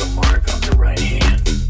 the mark on the right hand.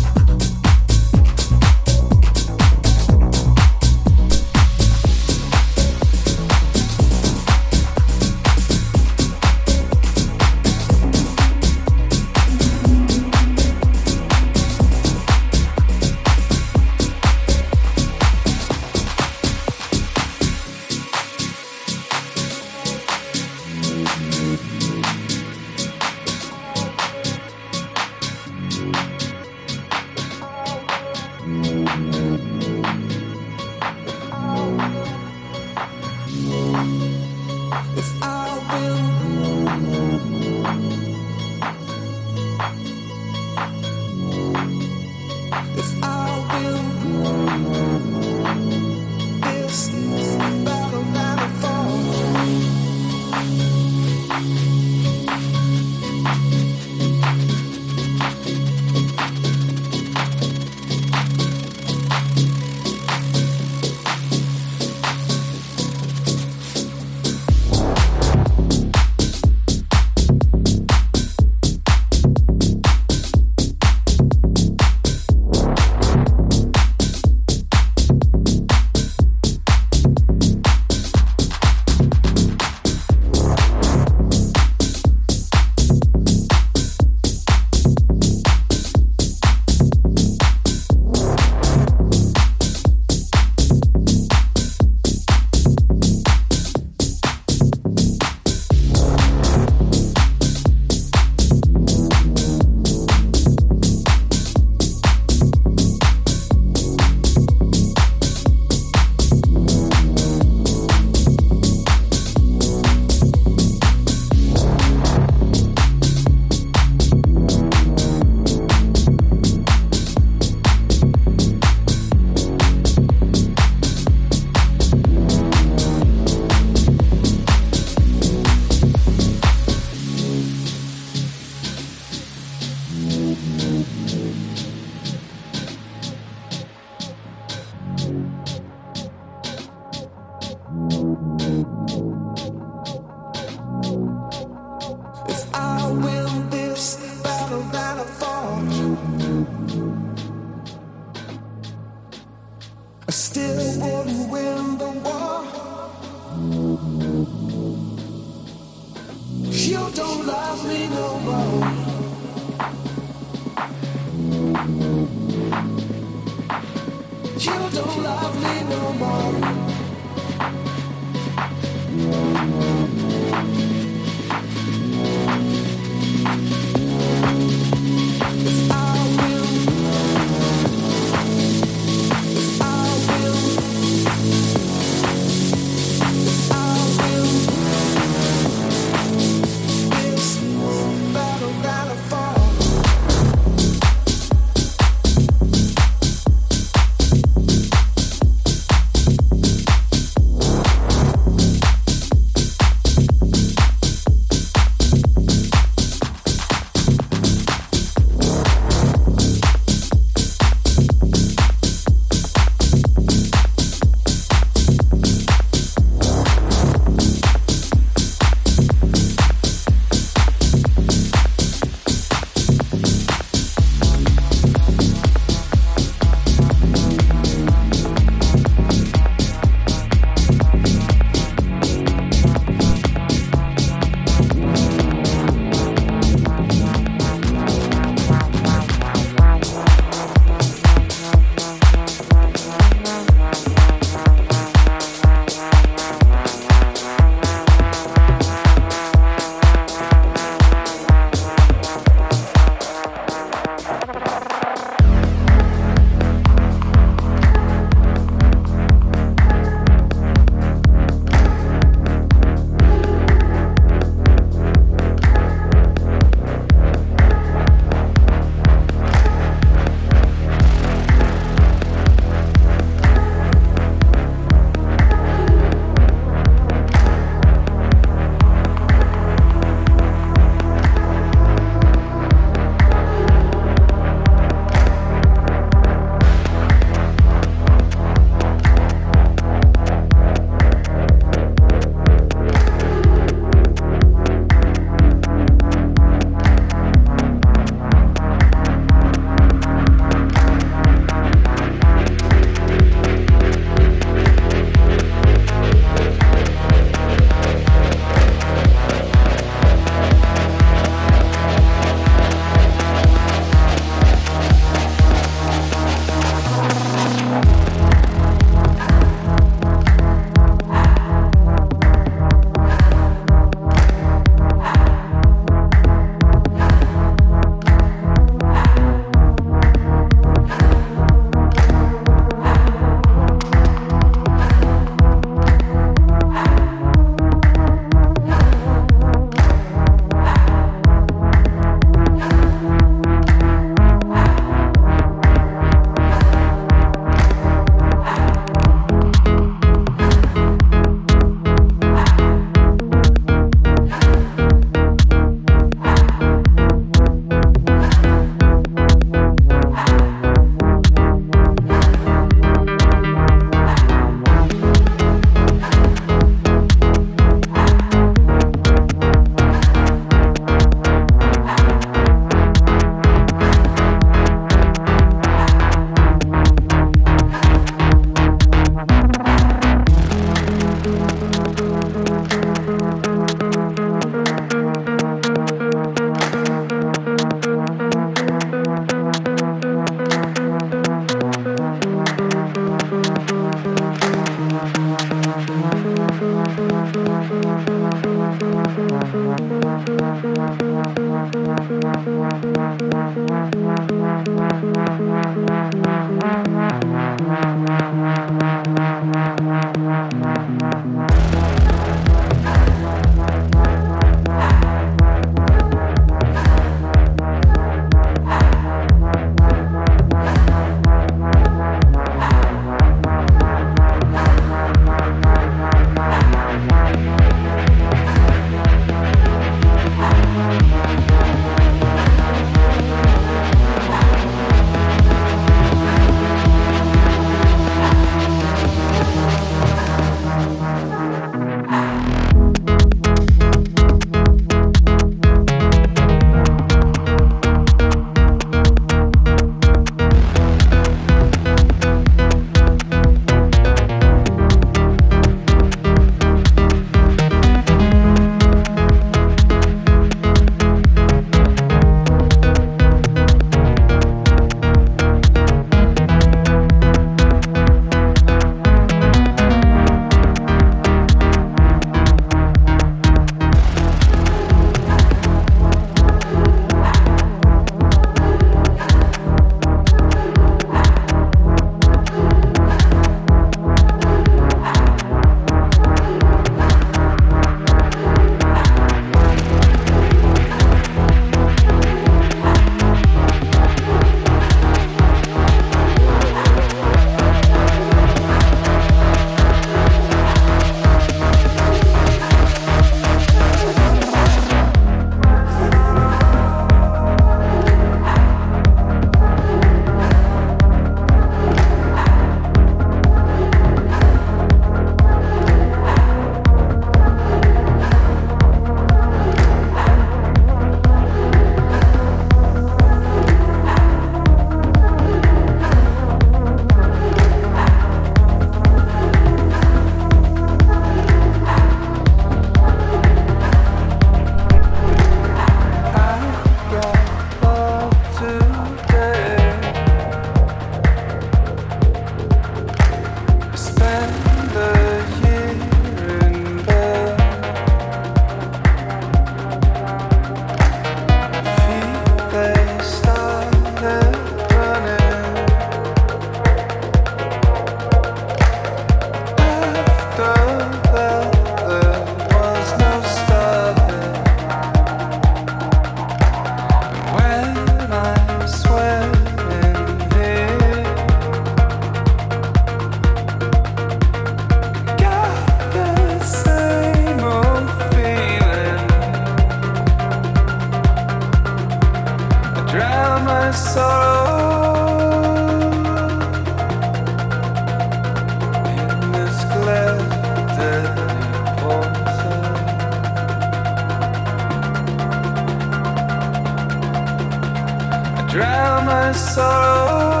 drown my sorrow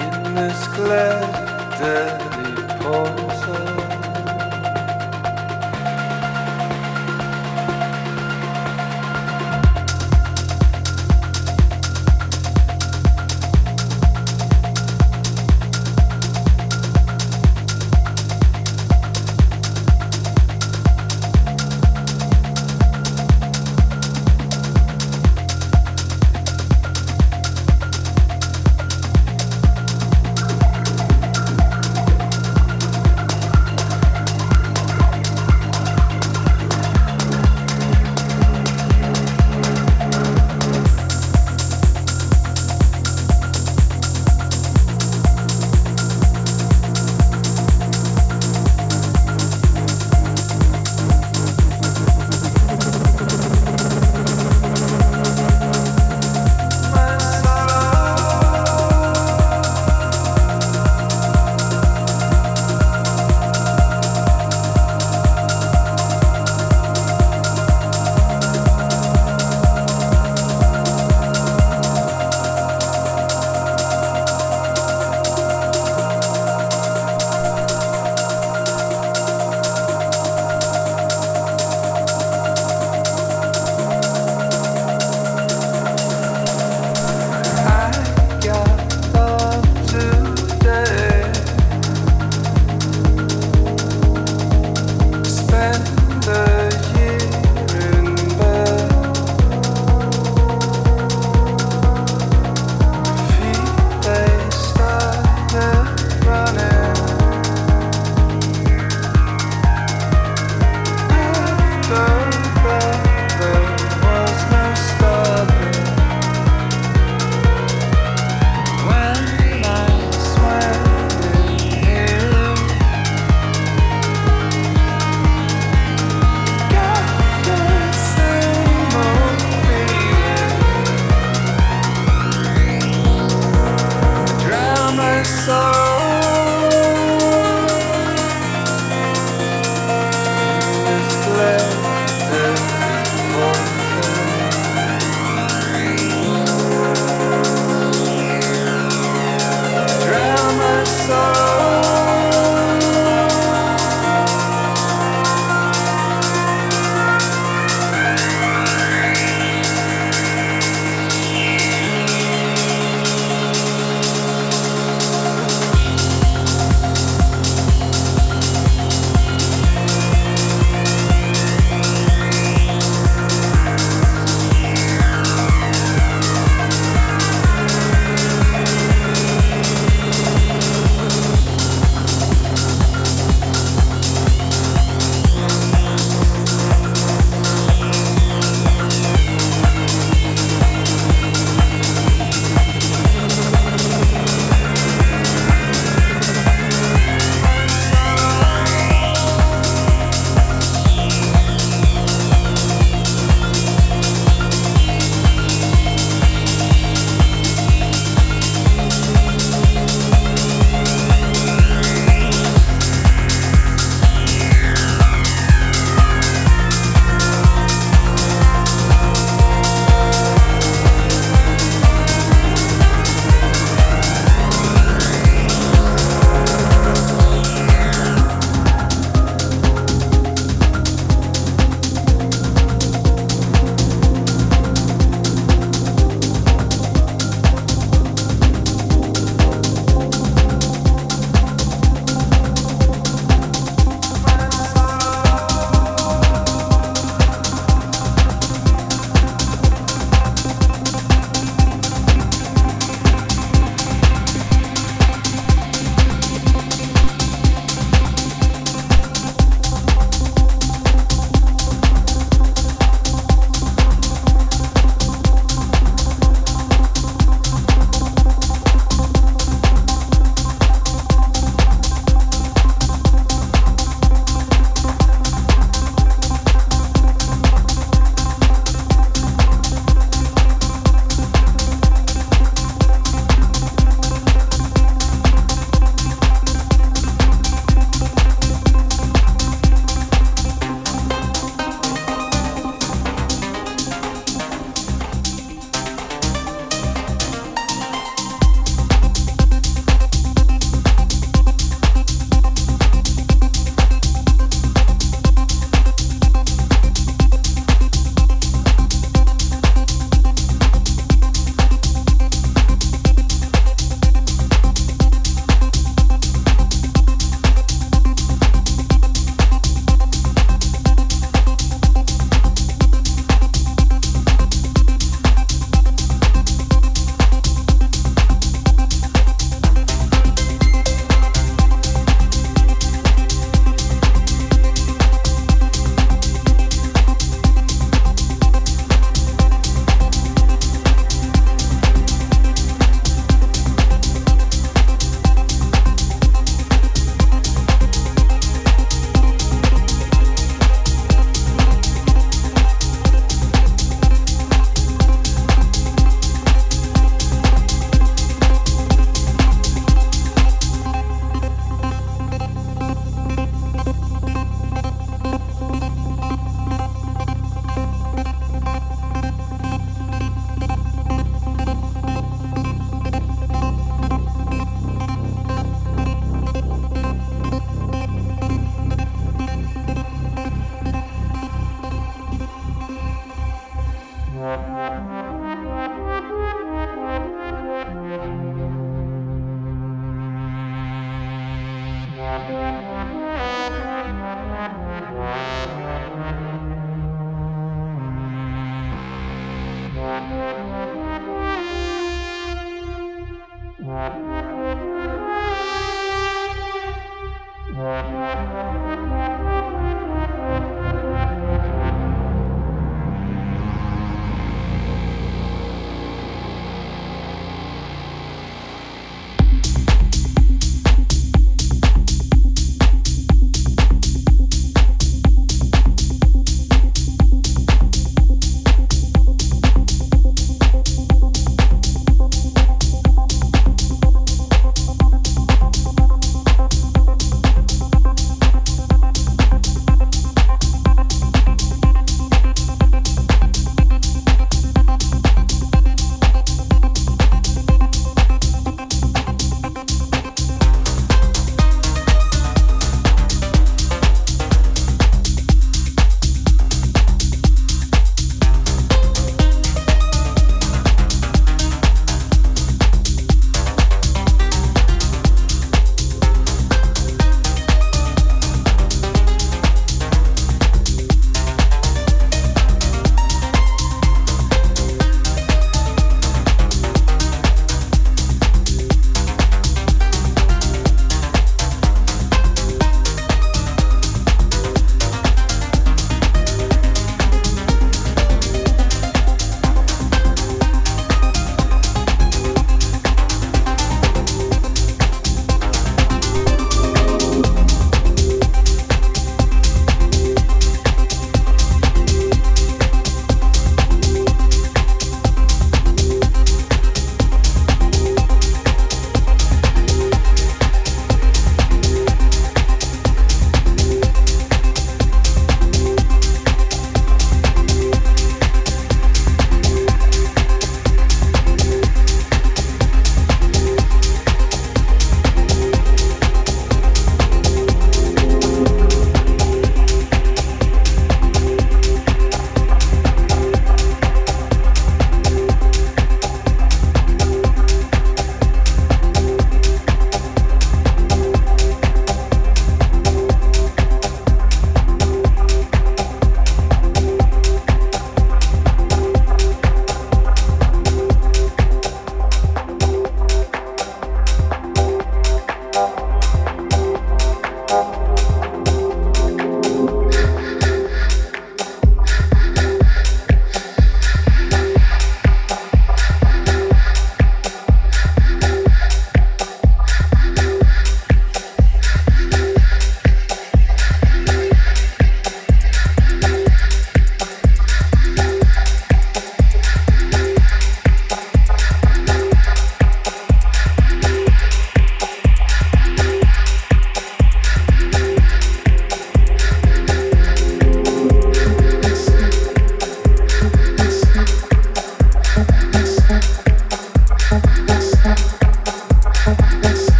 in this glad dirty porcelain.